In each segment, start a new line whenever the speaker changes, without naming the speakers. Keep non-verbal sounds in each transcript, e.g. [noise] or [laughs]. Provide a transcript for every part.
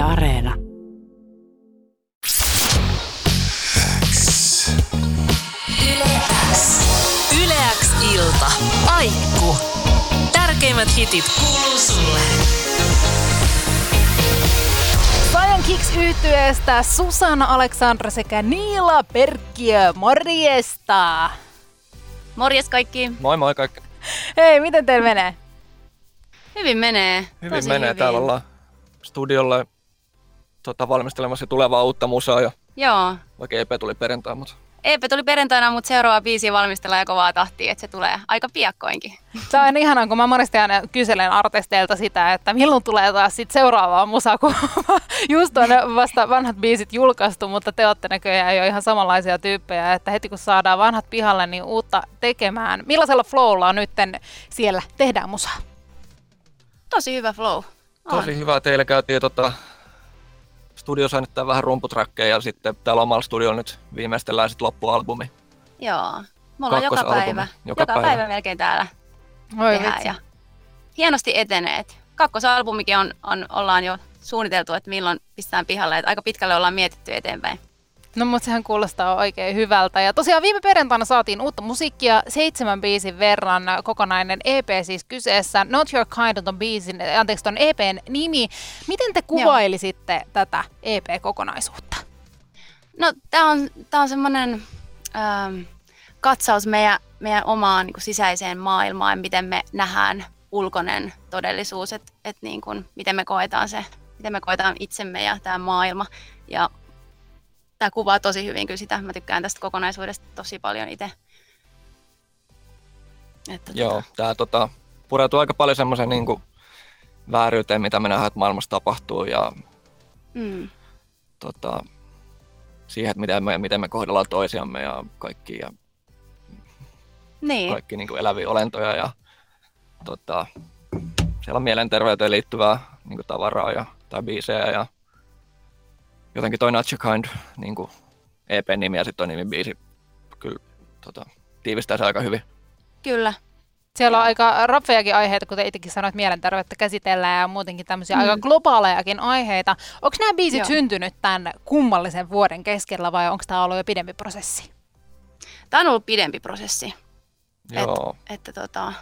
Yle Areena. Yleäks ilta. Aikku. Tärkeimmät hitit kuuluu sulle.
Science Kicks yhtyeestä Susanna Aleksandra sekä Niila Perkkiö. Morjesta!
Morjes kaikki.
Moi moi kaikki.
Hei, miten teillä menee?
Hyvin menee.
Hyvin
Tosi
menee.
hyvin.
Täällä ollaan studiolle tota, valmistelemassa tulevaa uutta musaa ja
Joo.
vaikka EP tuli perjantai, mutta
EP tuli perjantaina, mutta seuraava biisi valmistellaan ja kovaa tahtia, että se tulee aika piakkoinkin.
Se on ihanaa, kun mä monesti aina kyselen artisteilta sitä, että milloin tulee taas sit seuraavaa musaa, kun [laughs] just on vasta vanhat biisit julkaistu, mutta te olette näköjään jo ihan samanlaisia tyyppejä, että heti kun saadaan vanhat pihalle, niin uutta tekemään. Millaisella flowlla nytten siellä tehdään musaa?
Tosi hyvä flow. On.
tosi hyvä. Teillä käytiin tota, studiossa äänittää vähän rumputrakkeja ja sitten täällä omalla studiolla nyt viimeistellään sitten loppualbumi.
Joo. Me ollaan joka päivä,
Joka
joka,
päivä.
päivä. melkein täällä
Oi
tehdään.
vitsi.
Ja hienosti eteneet. Kakkosalbumikin on, on, ollaan jo suunniteltu, että milloin pistetään pihalle. Että aika pitkälle ollaan mietitty eteenpäin.
No mutta sehän kuulostaa oikein hyvältä. Ja tosiaan viime perjantaina saatiin uutta musiikkia seitsemän biisin verran, kokonainen EP siis kyseessä. Not Your Kind on ton biisin, anteeksi ton EPn nimi. Miten te kuvailisitte tätä EP-kokonaisuutta?
No, tämä on, tää on semmoinen ähm, katsaus meidän, meidän omaan niin kuin sisäiseen maailmaan, miten me nähdään ulkoinen todellisuus, että et niin kuin, miten me koetaan se, miten me koetaan itsemme ja tämä maailma. Ja tämä kuvaa tosi hyvin kyllä sitä. Mä tykkään tästä kokonaisuudesta tosi paljon itse. Että
Joo, tää tota, pureutuu aika paljon semmoisen niin vääryyteen, mitä me nähdään, että maailmassa tapahtuu ja
Mm,
tota, siihen, että miten me, miten me kohdellaan toisiamme ja kaikki, ja
niin,
kaikki niin kuin eläviä olentoja ja tota, siellä on mielenterveyteen liittyvää niin kuin tavaraa ja, tai biisejä ja jotenkin toi Not Your Kind niin kuin EP-nimi ja sitten toi nimi biisi kyllä tota, tiivistää se aika hyvin.
kyllä.
Siellä on aika raffejakin aiheita, kuten itsekin sanoit, mielenterveyttä käsitellään ja muutenkin tämmöisiä
Mm.
aika globaalejakin aiheita. Onko nämä biisit
Joo.
syntynyt tämän kummallisen vuoden keskellä vai onko tämä ollut jo pidempi prosessi?
Tämä on ollut pidempi prosessi.
Joo.
Että tota,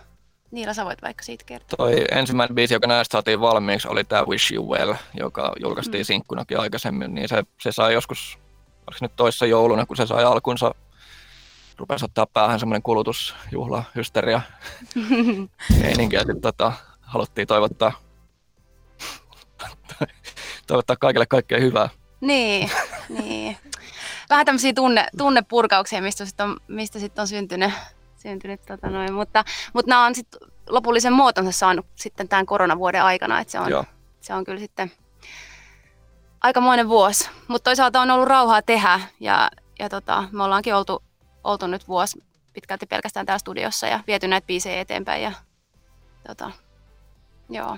Niila, sä voit vaikka siitä kertoa.
Toi ensimmäinen biisi, joka näistä saatiin valmiiksi, oli tämä Wish You Well, joka julkaistiin
Mm.
sinkkunakin aikaisemmin, niin se, se sai joskus, oliko nyt toissa jouluna, kun se sai alkunsa, rupesi ottaa päähän semmoinen kulutusjuhla, hysteria, [laughs] meininki, ja sitten tota, haluttiin toivottaa, toivottaa kaikille kaikkea hyvää.
Niin, niin. Vähän tämmöisiä tunne, tunnepurkauksia, mistä sitten on, mistä sit on syntynyt, syntynyt tota noin. Mutta, mutta nämä on sitten lopullisen muotonsa saanut sitten tämän koronavuoden aikana, että se on,
Joo.
se on kyllä sitten aikamoinen vuosi. Mutta toisaalta on ollut rauhaa tehdä ja, ja tota, me ollaankin oltu, oltu nyt vuosi pitkälti pelkästään täällä studiossa ja viety näitä biisejä eteenpäin ja tota, joo.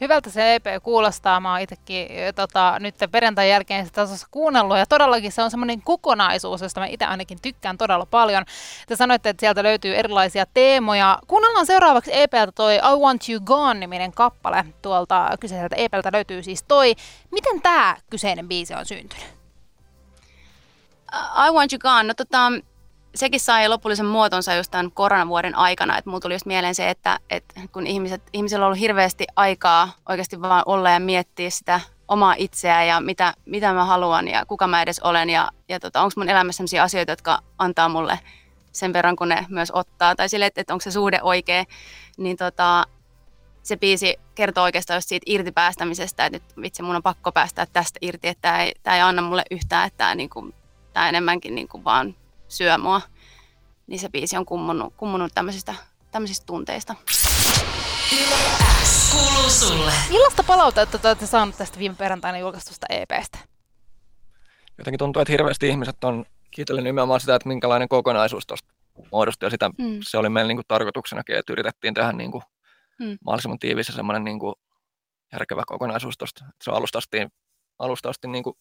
Hyvältä se EP kuulostaa. Mä oon itsekin tota, nyt perjantain jälkeen sitä tasossa kuunnellut. Ja todellakin se on semmoinen kokonaisuus, josta mä itse ainakin tykkään todella paljon. Te sanoitte, että sieltä löytyy erilaisia teemoja. Kuunnellaan seuraavaksi EPltä toi I Want You Gone-niminen kappale. Tuolta kyseiseltä EPltä löytyy siis toi. Miten tämä kyseinen biisi on syntynyt?
I Want You Gone, no tota, sekin sai lopullisen muotonsa just tämän koronavuoden aikana, että mulla tuli just mieleen se, että, että kun ihmiset, ihmisillä on ollut hirveästi aikaa oikeasti vaan olla ja miettiä sitä omaa itseä ja mitä, mitä mä haluan ja kuka mä edes olen ja, ja tota, onko mun elämässä sellaisia asioita, jotka antaa mulle sen verran, kun ne myös ottaa, tai sille, että, että onko se suhde oikea, niin tota, se biisi kertoo oikeastaan siitä irti päästämisestä, että nyt vitsi mun on pakko päästä tästä irti, että tämä ei, tämä ei anna mulle yhtään, että tämä, niin kuin, tämä enemmänkin niin kuin vaan syö mua. Niin se biisi on kummunut, kummunut tämmöisistä, tämmöisistä tunteista.
Kuuluu sulle.
Millaista palautetta te olette saanut tästä viime perjantaina julkaistusta EPstä?
Jotenkin tuntuu, että hirveästi ihmiset on kiitellyt nimenomaan sitä, että minkälainen kokonaisuus tuosta muodostui, ja sitä,
Mm.
se oli meillä niin kuin tarkoituksenakin, että yritettiin tehdä niin kuin
Mm.
mahdollisimman tiivis ja semmoinen niin kuin järkevä kokonaisuus tuosta. Se on alusta asti, alusta asti niin kuin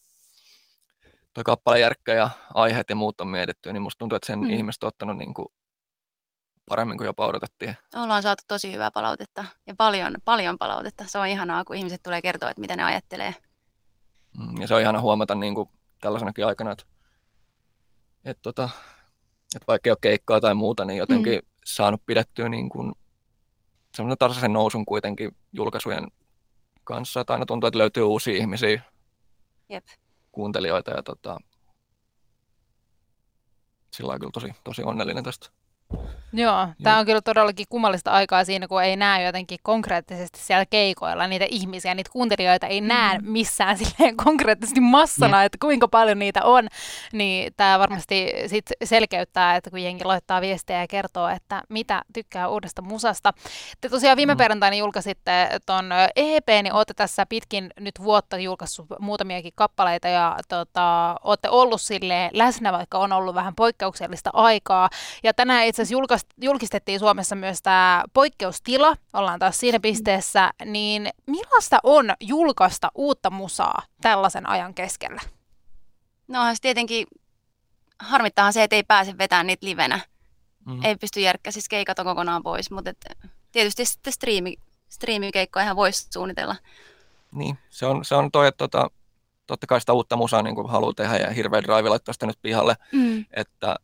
toi kappalejärkkä ja aiheet ja muut on mietitty, niin musta tuntuu, että sen
Mm.
ihmiset on ottanut niin kuin paremmin kuin jopa odotettiin.
Ollaan saatu tosi hyvää palautetta ja paljon, paljon palautetta. Se on ihanaa, kun ihmiset tulee kertoa, että mitä ne ajattelee,
Mm, Ja se on ihana huomata niin kuin tällaisenakin aikana, että, että, tota, että vaikka ei ole keikkaa tai muuta, niin jotenkin mm. saanut pidettyä niin kuin semmoinen tasaisen nousun kuitenkin julkaisujen kanssa, että aina tuntuu, että löytyy uusia ihmisiä,
Jep.
Kuuntelijoita ja tota, sillä lailla kyllä tosi, tosi onnellinen tästä.
Joo, tämä on kyllä todellakin kummallista aikaa siinä, kun ei näe jotenkin konkreettisesti siellä keikoilla niitä ihmisiä, niitä kuuntelijoita ei näe missään [laughs] silleen konkreettisesti massana, että kuinka paljon niitä on, niin tämä varmasti sit selkeyttää, että kun jengi laittaa viestejä ja kertoo, että mitä tykkää uudesta musasta. Te tosiaan viime
Mm.
perjantaina julkaisitte ton EP, niin olette tässä pitkin nyt vuotta julkaissut muutamiakin kappaleita ja tota, olette ollut silleen läsnä, vaikka on ollut vähän poikkeuksellista aikaa. Ja tänään itse asiassa julkistettiin Suomessa myös tämä poikkeustila, ollaan taas siinä pisteessä, niin millaista on julkaista uutta musaa tällaisen ajan keskellä?
No tietenkin, harmittaahan se, että ei pääse vetämään niitä livenä.
Mm.
Ei pysty järkkää, siis keikat on kokonaan pois, mutta et, tietysti sitten striimi, striimikeikkoja ihan voisi suunnitella.
Niin, se on, se on toi, että tota, totta kai sitä uutta musaa niin haluaa tehdä ja hirveä drive laittaa sitä nyt pihalle,
Mm.
että,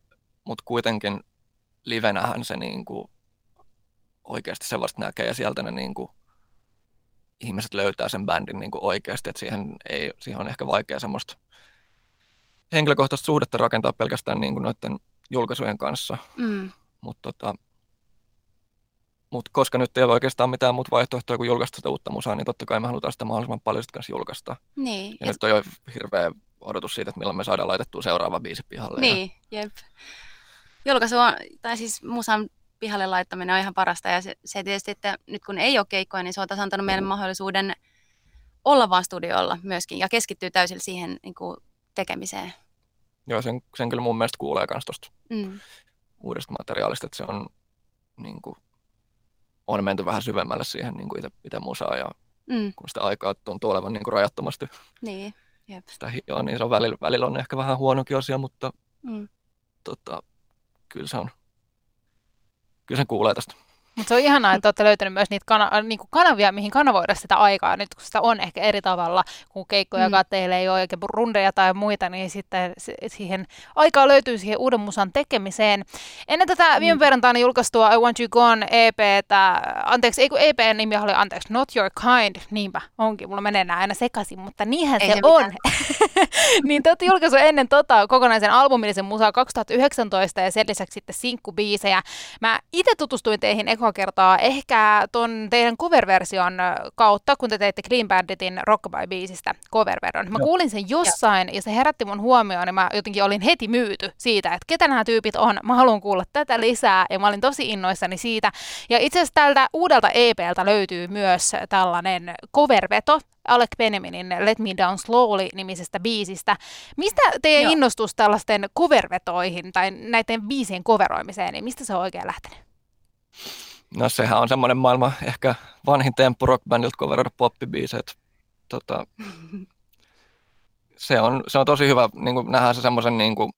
mutta kuitenkin livenähän se niin kuin, oikeasti se vasta näkee ja sieltä ne niin kuin, ihmiset löytää sen bändin niin kuin oikeasti, että siihen, ei, siihen on ehkä vaikea semmoista henkilökohtaista suhdetta rakentaa pelkästään niin kuin noiden julkaisujen kanssa,
Mm.
mutta tota, mut koska nyt ei ole oikeastaan mitään muuta vaihtoehtoa kuin julkaista sitä uutta musaa, niin totta kai me halutaan sitä mahdollisimman paljon sitten kanssa julkaista.
Niin,
Ja nyt on jo hirveä odotus siitä, että milloin me saadaan laitettua seuraava biisi pihalle. Ja,
Niin, jep. Julkaisu on, tai siis musan pihalle laittaminen on ihan parasta ja se, se tietysti, että nyt kun ei ole keikkoja, niin se on taas antanut meille mahdollisuuden olla vaan studiolla myöskin ja keskittyä täysin siihen niin kuin, tekemiseen.
joo, sen, sen kyllä mun mielestä kuulee myös tuosta
Mm.
uudesta materiaalista, että se on, niin kuin, on menty vähän syvemmälle siihen niin kuin itse, itse musaa ja
Mm.
kun sitä aikaa tuntuu olevan niin kuin rajattomasti
Niin, jep.
sitä hioa, niin se on välillä, välillä on ehkä vähän huonokin asia, mutta
Mm.
tota, kyllä se on, kyllä sen kuulee tästä.
Mutta se on ihanaa, että olette löytänyt myös niitä kana- äh, niinku kanavia, mihin kanavoida sitä aikaa. Nyt kun sitä on ehkä eri tavalla, kun keikkoja
Mm.
mm. teille ei ole oikein rundeja tai muita, niin sitten siihen aikaa löytyy siihen uuden musan tekemiseen. Ennen tätä viime perjantaina julkaistua I Want You Gone EPtä, anteeksi, ei kun EPn nimi oli, anteeksi, Not Your Kind, niinpä onkin, mulla menee nämä aina sekaisin, mutta niinhän
Ei
se on. [laughs] niin te olette julkaisu ennen tota kokonaisen albumillisen musaa 2019 ja sen lisäksi sitten sinkkubiisejä. Mä itse tutustuin teihin ekoa kertaa ehkä ton teidän cover-version kautta, kun te teitte Clean Banditin Rockabye-biisistä cover-version. Mä
Joo.
kuulin sen jossain ja se herätti mun huomioon ja mä jotenkin olin heti myyty siitä, että ketä nämä tyypit on. Mä haluan kuulla tätä lisää ja mä olin tosi innoissani siitä. Ja itse asiassa tältä uudelta EPltä löytyy myös tällainen coverveto, Alec Benjaminin Let Me Down Slowly-nimisestä biisistä. Mistä teidän
Joo.
innostus tällaisten covervetoihin tai näiden biisien coveroimiseen, niin mistä se on oikein lähtenyt?
No sehän on semmoinen maailma ehkä vanhin temppu rockbandilta coveroida poppibiisejä. että Tota, se, on, se on tosi hyvä niin kuin nähdään se semmoisen, niin kuin,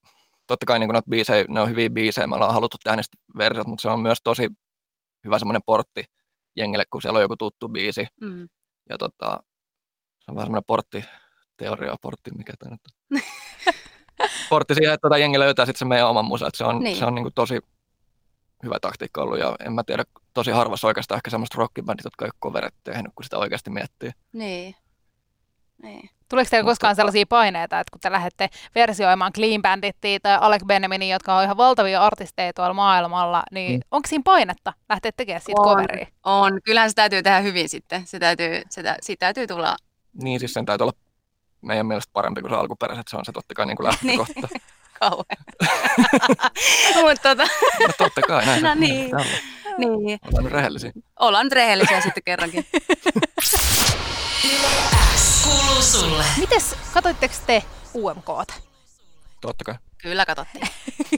totta kai niin kuin noita biisejä, ne on hyviä biisejä, me ollaan haluttu tehdä niistä versiot, mutta se on myös tosi hyvä semmoinen portti jengille, kun siellä on joku tuttu biisi.
Mm.
Ja tota, se on vähän semmoinen portti, teoria, portti, mikä tämä nyt on. [laughs] portti siihen, että tota jengi löytää sitten se meidän oman musa, että se on,
Niin.
se on niin kuin tosi hyvä taktiikka ollut ja en mä tiedä, tosi harvassa oikeastaan ehkä semmoista rockibändit, jotka ei ole coverit tehnyt, kun sitä oikeasti miettii.
Niin. niin.
Tuleeko teillä
Mutta
koskaan sellaisia paineita, että kun te lähdette versioimaan Clean Bandittia tai Alec Benjaminia, jotka on ihan valtavia artisteja tuolla maailmalla, niin
Mm.
onko siinä painetta lähteä tekemään siitä
On.
coveria?
On. Kyllähän se täytyy tehdä hyvin sitten. Se täytyy, se, tä, siitä täytyy tulla
Niin siis sen täytyy olla meidän mielestä parempi kuin se alkuperäiset, se on se totta kai [laughs] niin kuin lähtökohta.
kauhean. [laughs] Mutta tota,
no totta kai, näin se
No niin.
olla.
Niin.
Ollaan nyt rehellisiä.
Ollaan nyt rehellisiä sitten kerrankin.
Yle X kuuluu sulle.
Mites, katoitteko te UMKta?
Totta kai.
Kyllä katsottiin.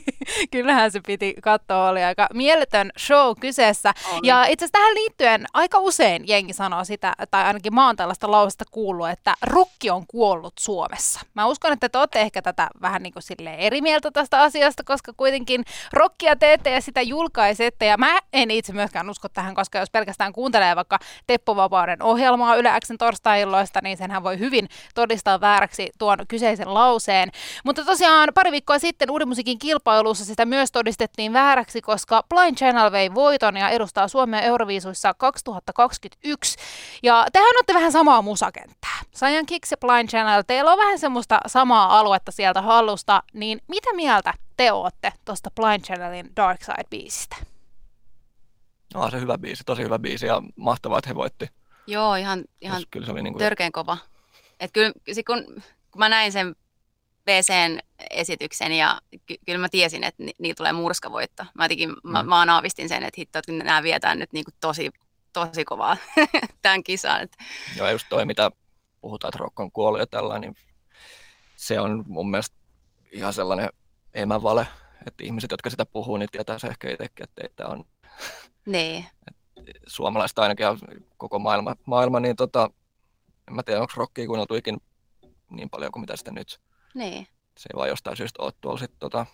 [laughs]
Kyllähän se piti katsoa, oli aika mieletön show kyseessä. Oli. Ja itse asiassa tähän liittyen aika usein jengi sanoo sitä, tai ainakin mä oon tällaista lausesta kuullut, että rokki on kuollut Suomessa. Mä uskon, että te olette ehkä tätä vähän niin kuin eri mieltä tästä asiasta, koska kuitenkin rokkia teette ja sitä julkaisette. Ja mä en itse myöskään usko tähän, koska jos pelkästään kuuntelee vaikka Teppo Vapauden ohjelmaa Yle Xn torstai-illoista, niin senhän voi hyvin todistaa vääräksi tuon kyseisen lauseen. Mutta tosiaan pari viikkoa sitten Uuden musiikin kilpailussa sitä myös todistettiin vääräksi, koska Blind Channel vei voiton ja edustaa Suomea Euroviisuissa 2021. Ja tehän olette vähän samaa musakenttää. Sajan Kicks ja Blind Channel, teillä on vähän semmoista samaa aluetta sieltä hallusta, niin mitä mieltä te ootte tuosta Blind Channelin Dark Side-biisistä?
No, se hyvä biisi, tosi hyvä biisi ja mahtavaa, että he voitti.
Joo, ihan, ihan kyllä se oli niin kuin... törkeän kova. Et kyllä, kun, kun mä näin sen BCn esityksen ja ky- kyllä mä tiesin, että ni- niillä tulee murskavoitto. Mä jotenkin, mm. mä, mä aavistin sen, että hitto, että nämä vietään nyt niin kuin tosi, tosi kovaa [laughs] tämän kisan.
Joo, just toi, mitä puhutaan, että Rock on kuollut ja tällainen, niin se on mun mielestä ihan sellainen emävale, että ihmiset, jotka sitä puhuu, niin tietää se ehkä itsekin, että ei tämä on...
Niin.
Suomalaiset ainakin ja koko maailma, maailma niin tota, en mä tiedä, onko rockia kuunneltu ikin niin paljon kuin mitä sitä nyt.
Niin.
Se ei vaan jostain syystä ole tuolla sit, tota,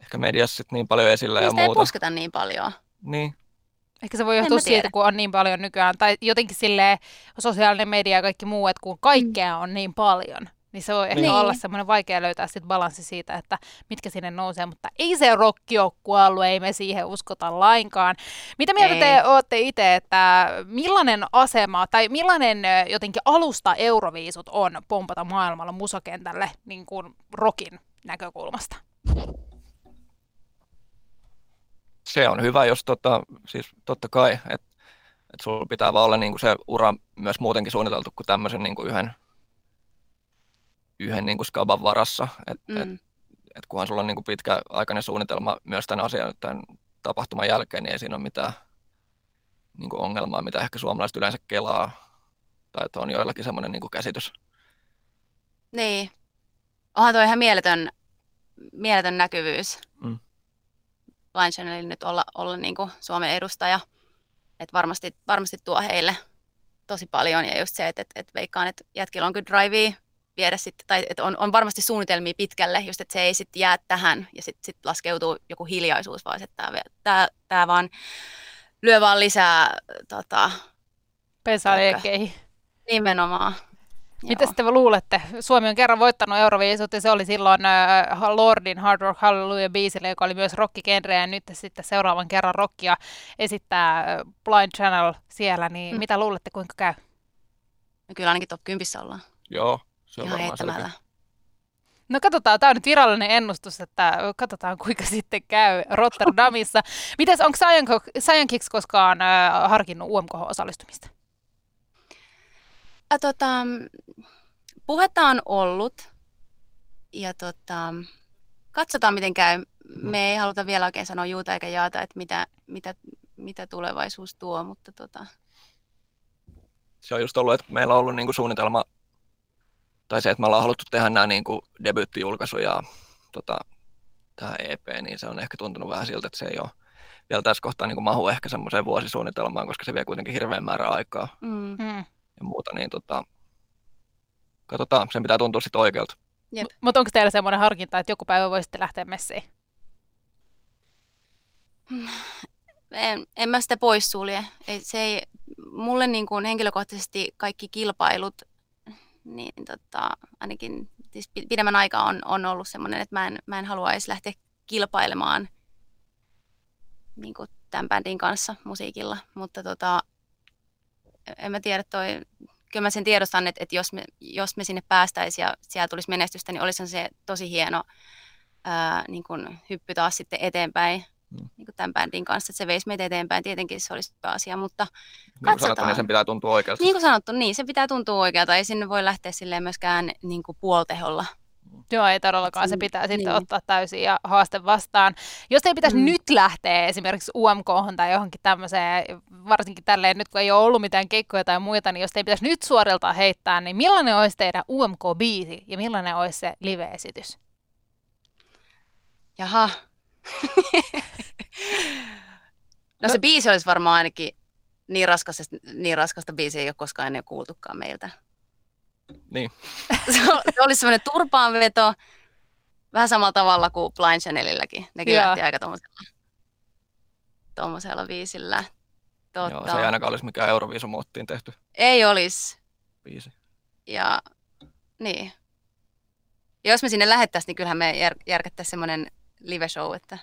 ehkä mediassa sit niin paljon esillä
niin
ja
muuta.
ei
pusketa niin paljon.
Niin.
Ehkä se voi johtua siitä, kun on niin paljon nykyään, tai jotenkin sille sosiaalinen media ja kaikki muu, että kun kaikkea on niin paljon, niin se voi ehkä niin. olla semmoinen vaikea löytää sitten balanssi siitä, että mitkä sinne nousee, mutta ei se rokki ole kuollut, ei me siihen uskota lainkaan. Mitä mieltä ei. te olette itse, että millainen asema tai millainen jotenkin alusta Euroviisut on pompata maailmalla musakentälle niin kuin rokin näkökulmasta?
Se on hyvä, jos tota, siis totta kai, että et sulla pitää vaan olla niinku se ura myös muutenkin suunniteltu kuin tämmöisen niinku yhden yhden niin kuin skaban varassa. Et, mm. et, et kunhan sulla on niin kuin pitkäaikainen suunnitelma myös tämän asian tämän tapahtuman jälkeen, niin ei siinä ole mitään niin kuin ongelmaa, mitä ehkä suomalaiset yleensä kelaa. Tai että on joillakin semmoinen niin kuin käsitys.
Niin. Onhan tuo ihan mieletön, mieletön näkyvyys. Mm. Line Channelin nyt olla, olla niin kuin Suomen edustaja. Että varmasti, varmasti tuo heille tosi paljon. Ja just se, että, että, että veikkaan, että jätkillä on kyllä drivea viedä sitten, tai että on, on varmasti suunnitelmia pitkälle, just että se ei sitten jää tähän ja sitten sit laskeutuu joku hiljaisuus, vaan että tämä, tämä vaan lyö vaan lisää tota,
pesaliekeihin.
Nimenomaan.
Mitä sitten luulette? Suomi on kerran voittanut Euroviisut ja se oli silloin uh, Lordin Hard Rock Hallelujah biisille, joka oli myös rockigenre ja nyt sitten seuraavan kerran rockia esittää Blind Channel siellä, niin mm. mitä luulette kuinka käy?
No kyllä ainakin top 10 ollaan.
Joo, se on Ihan varmaan
No katsotaan, tämä on nyt virallinen ennustus, että katsotaan kuinka [laughs] sitten käy Rotterdamissa. Mites, onko Science Kicks koskaan äh, harkinnut UMK-osallistumista?
Äh, tota, puhetta on ollut ja tota, katsotaan miten käy. Me ei haluta vielä oikein sanoa juuta eikä jaata, että mitä, mitä, mitä tulevaisuus tuo, mutta tota...
Se on just ollut, että meillä on ollut niinku suunnitelma tai se, että me ollaan haluttu tehdä nämä niin kuin debyyttijulkaisu ja tota, tämä EP, niin se on ehkä tuntunut vähän siltä, että se ei ole vielä tässä kohtaa niin kuin mahu ehkä semmoiseen vuosisuunnitelmaan, koska se vie kuitenkin hirveän määrä aikaa
mm. mm.
ja muuta, niin tota, katsotaan, sen pitää tuntua sitten oikealta.
M- mutta onko teillä semmoinen harkinta, että joku päivä voisitte lähteä messiin?
En, en mä sitä poissulje. Ei, se ei, mulle niin kuin henkilökohtaisesti kaikki kilpailut niin tota, ainakin siis pidemmän aikaa on, on ollut semmoinen, että mä en, mä en halua edes lähteä kilpailemaan niin kuin tämän bändin kanssa musiikilla, mutta tota, en mä tiedä toi, kyllä mä sen tiedostan, että, että jos, me, jos me sinne päästäisiin ja siellä tulisi menestystä, niin olisi se tosi hieno ää, niin kuin hyppy taas sitten eteenpäin. Niin kuin tämän bändin kanssa, että se veisi meitä eteenpäin. Tietenkin se olisi hyvä asia, mutta niin katsotaan. Sanottu,
niin sen pitää tuntua oikealta.
Niin kuin sanottu, niin se pitää tuntua oikealta. Ei sinne voi lähteä silleen myöskään niin kuin puolteholla.
Joo, ei todellakaan. Se
Mm,
pitää sitten
niin.
ottaa täysin ja haaste vastaan. Jos ei pitäisi
Mm.
nyt lähteä esimerkiksi UMK tai johonkin tämmöiseen, varsinkin tälleen nyt kun ei ole ollut mitään keikkoja tai muita, niin jos ei pitäisi nyt suoriltaan heittää, niin millainen olisi teidän UMK-biisi ja millainen olisi se live-esitys?
Jaha. No se biisi olisi varmaan ainakin niin, raskas, niin raskasta biisiä ei ole koskaan ennen kuultukaan meiltä.
Niin. [laughs]
se, o- se olisi semmoinen turpaanveto, vähän samalla tavalla kuin Blind Channelilläkin. Nekin
Joo.
lähti aika tuommoisella, tuommoisella biisillä. Totta.
Joo, se ei ainakaan olisi mikään Euroviisumoottiin tehty
ei olisi.
biisi.
Ja niin. Ja jos me sinne lähettäisiin, niin kyllähän me jär, järkättäisiin semmoinen live show, että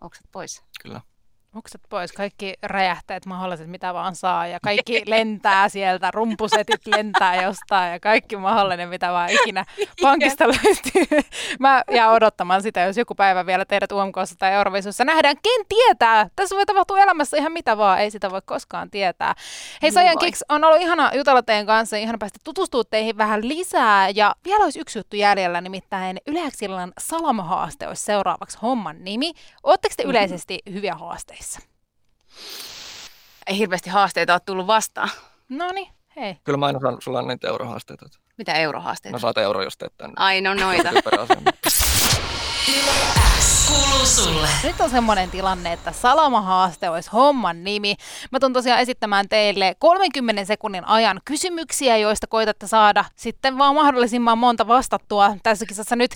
oksat pois.
Kyllä.
Ukset pois, kaikki räjähteet mahdolliset, mitä vaan saa, ja kaikki [laughs] lentää sieltä, rumpusetit lentää jostain, ja kaikki mahdollinen, mitä vaan [laughs] ikinä pankista löytyy. Mä jään odottamaan sitä, jos joku päivä vielä teidät UMKssa tai Eurovisussa nähdään. Ken tietää? Tässä voi tapahtua elämässä ihan mitä vaan, ei sitä voi koskaan tietää. Hei Sajan. Kiks, on ollut ihana jutella teidän kanssa, ihana päästä tutustua teihin vähän lisää, ja vielä olisi yksi juttu jäljellä, nimittäin Yleäksillan salamahaaste olisi seuraavaksi homman nimi. Oletteko te yleisesti hyviä haasteissa?
Ei hirveästi haasteita ole tullut vastaan.
No niin, hei.
Kyllä mä aina sanon, sulla on niitä eurohaasteita.
Mitä eurohaasteita?
No saat euro, jos teet tämän.
Ai no noita. [laughs]
kuuluu sulle.
Nyt on semmoinen tilanne, että salamahaaste olisi homman nimi. Mä tuun tosiaan esittämään teille 30 sekunnin ajan kysymyksiä, joista koitatte saada sitten vaan mahdollisimman monta vastattua. Tässä kisassa nyt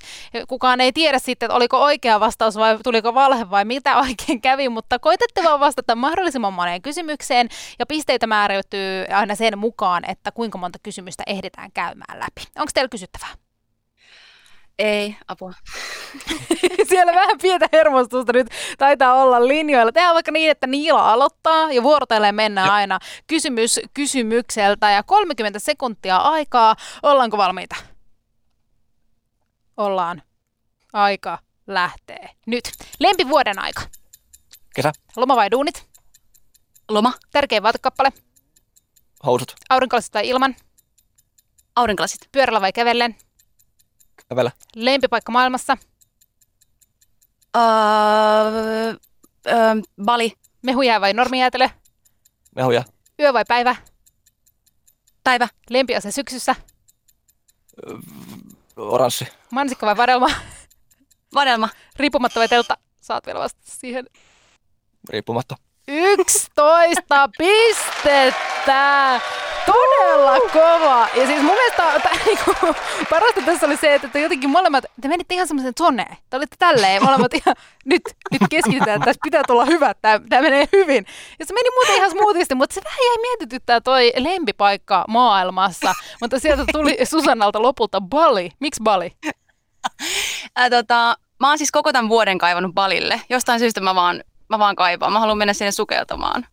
kukaan ei tiedä sitten, että oliko oikea vastaus vai tuliko valhe vai mitä oikein kävi, mutta koitatte vaan vastata mahdollisimman moneen kysymykseen ja pisteitä määräytyy aina sen mukaan, että kuinka monta kysymystä ehditään käymään läpi. Onko teillä kysyttävää?
Ei, apua. [laughs]
Siellä vähän pientä hermostusta nyt taitaa olla linjoilla. Tehdään vaikka niin, että Niila aloittaa ja vuorotellen mennään
Jep.
aina kysymys kysymykseltä ja 30 sekuntia aikaa. Ollaanko valmiita? Ollaan. Aika lähtee. Nyt. Lempivuoden aika.
Kesä,
Loma vai duunit?
Loma,
Tärkein vaatekappale.
housut,
Aurinkolasit tai ilman?
aurinkolasit,
Pyörällä vai kävellen?
Kävellä,
Lempipaikka maailmassa?
öö, öö, Bali,
Mehujää vai normijäätelö?
mehuja,
Yö vai päivä?
päivä,
Lempiase syksyssä?
oranssi,
Mansikka vai vadelma?
vadelma,
Riippumatta vai teltta? Saat vielä vastata siihen.
riippumatta.
11 pistettä! Todella kova! Ja siis mun mielestä tää, niinku, parasta tässä oli se, että te jotenkin molemmat, te menitte ihan semmoisen zoneen. Te olitte tälleen molemmat ihan, nyt, nyt keskitytään, tässä pitää tulla hyvä, tämä, tämä menee hyvin. Ja se meni muuten ihan smoothisti, mutta se vähän jäi mietityttää toi lempipaikka maailmassa. Mutta sieltä tuli Susannalta lopulta Bali. Miksi Bali?
Ää, tota, mä oon siis koko tämän vuoden kaivannut Balille. Jostain syystä mä vaan, mä vaan kaipaan. Mä haluan mennä sinne sukeltamaan.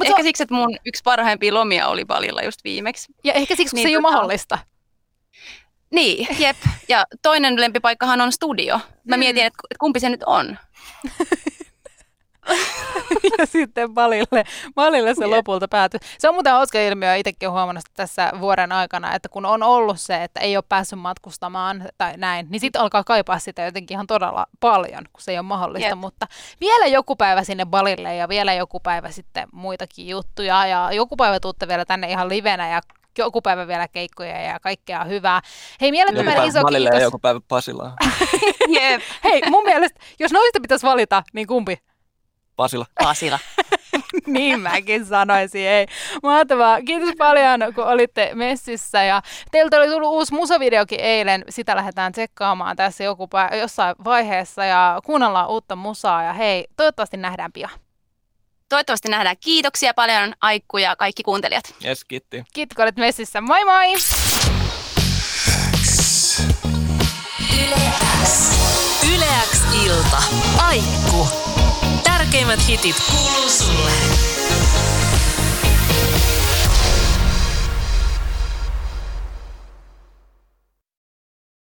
Mut
Ehkä
on-
siksi, että mun yksi parhaimpia lomia oli Balilla just viimeksi.
Ja ehkä siksi, kun
Niin,
se ei ole
tota-
mahdollista.
Niin, jep. Ja toinen lempipaikkahan on studio. Mä
Mm.
mietin, että kumpi se nyt on. [laughs]
ja [laughs] sitten Balille, Balille se lopulta päätyi. Se on muuten hauska ilmiö, itsekin olen huomannut tässä vuoden aikana, että kun on ollut se, että ei ole päässyt matkustamaan tai näin, niin sitten alkaa kaipaa sitä jotenkin ihan todella paljon, kun se ei ole mahdollista.
Jep.
Mutta vielä joku päivä sinne Balille ja vielä joku päivä sitten muitakin juttuja ja joku päivä tuutte vielä tänne ihan livenä ja joku päivä vielä keikkoja ja kaikkea hyvää. Hei,
Joku
mielettömän
päivä
iso
Malille ja
kiitos.
joku päivä Pasilaan. [laughs]
Jep.
Hei, mun mielestä, jos noista pitäisi valita, niin kumpi?
Pasila.
Pasila. [laughs]
niin mäkin sanoisin, ei. Mahtavaa. Kiitos paljon, kun olitte messissä. Ja teiltä oli tullut uusi musavideokin eilen. Sitä lähdetään tsekkaamaan tässä joku pä- jossain vaiheessa. Ja kuunnellaan uutta musaa. Ja hei, toivottavasti nähdään pian.
Toivottavasti nähdään. Kiitoksia paljon Aikku ja kaikki kuuntelijat.
Yes, kiitti.
Kiitos, kun olit messissä. Moi moi!
Yle X. Yle X ilta. Aikku. Tärkeimmät hitit kuuluu sulle.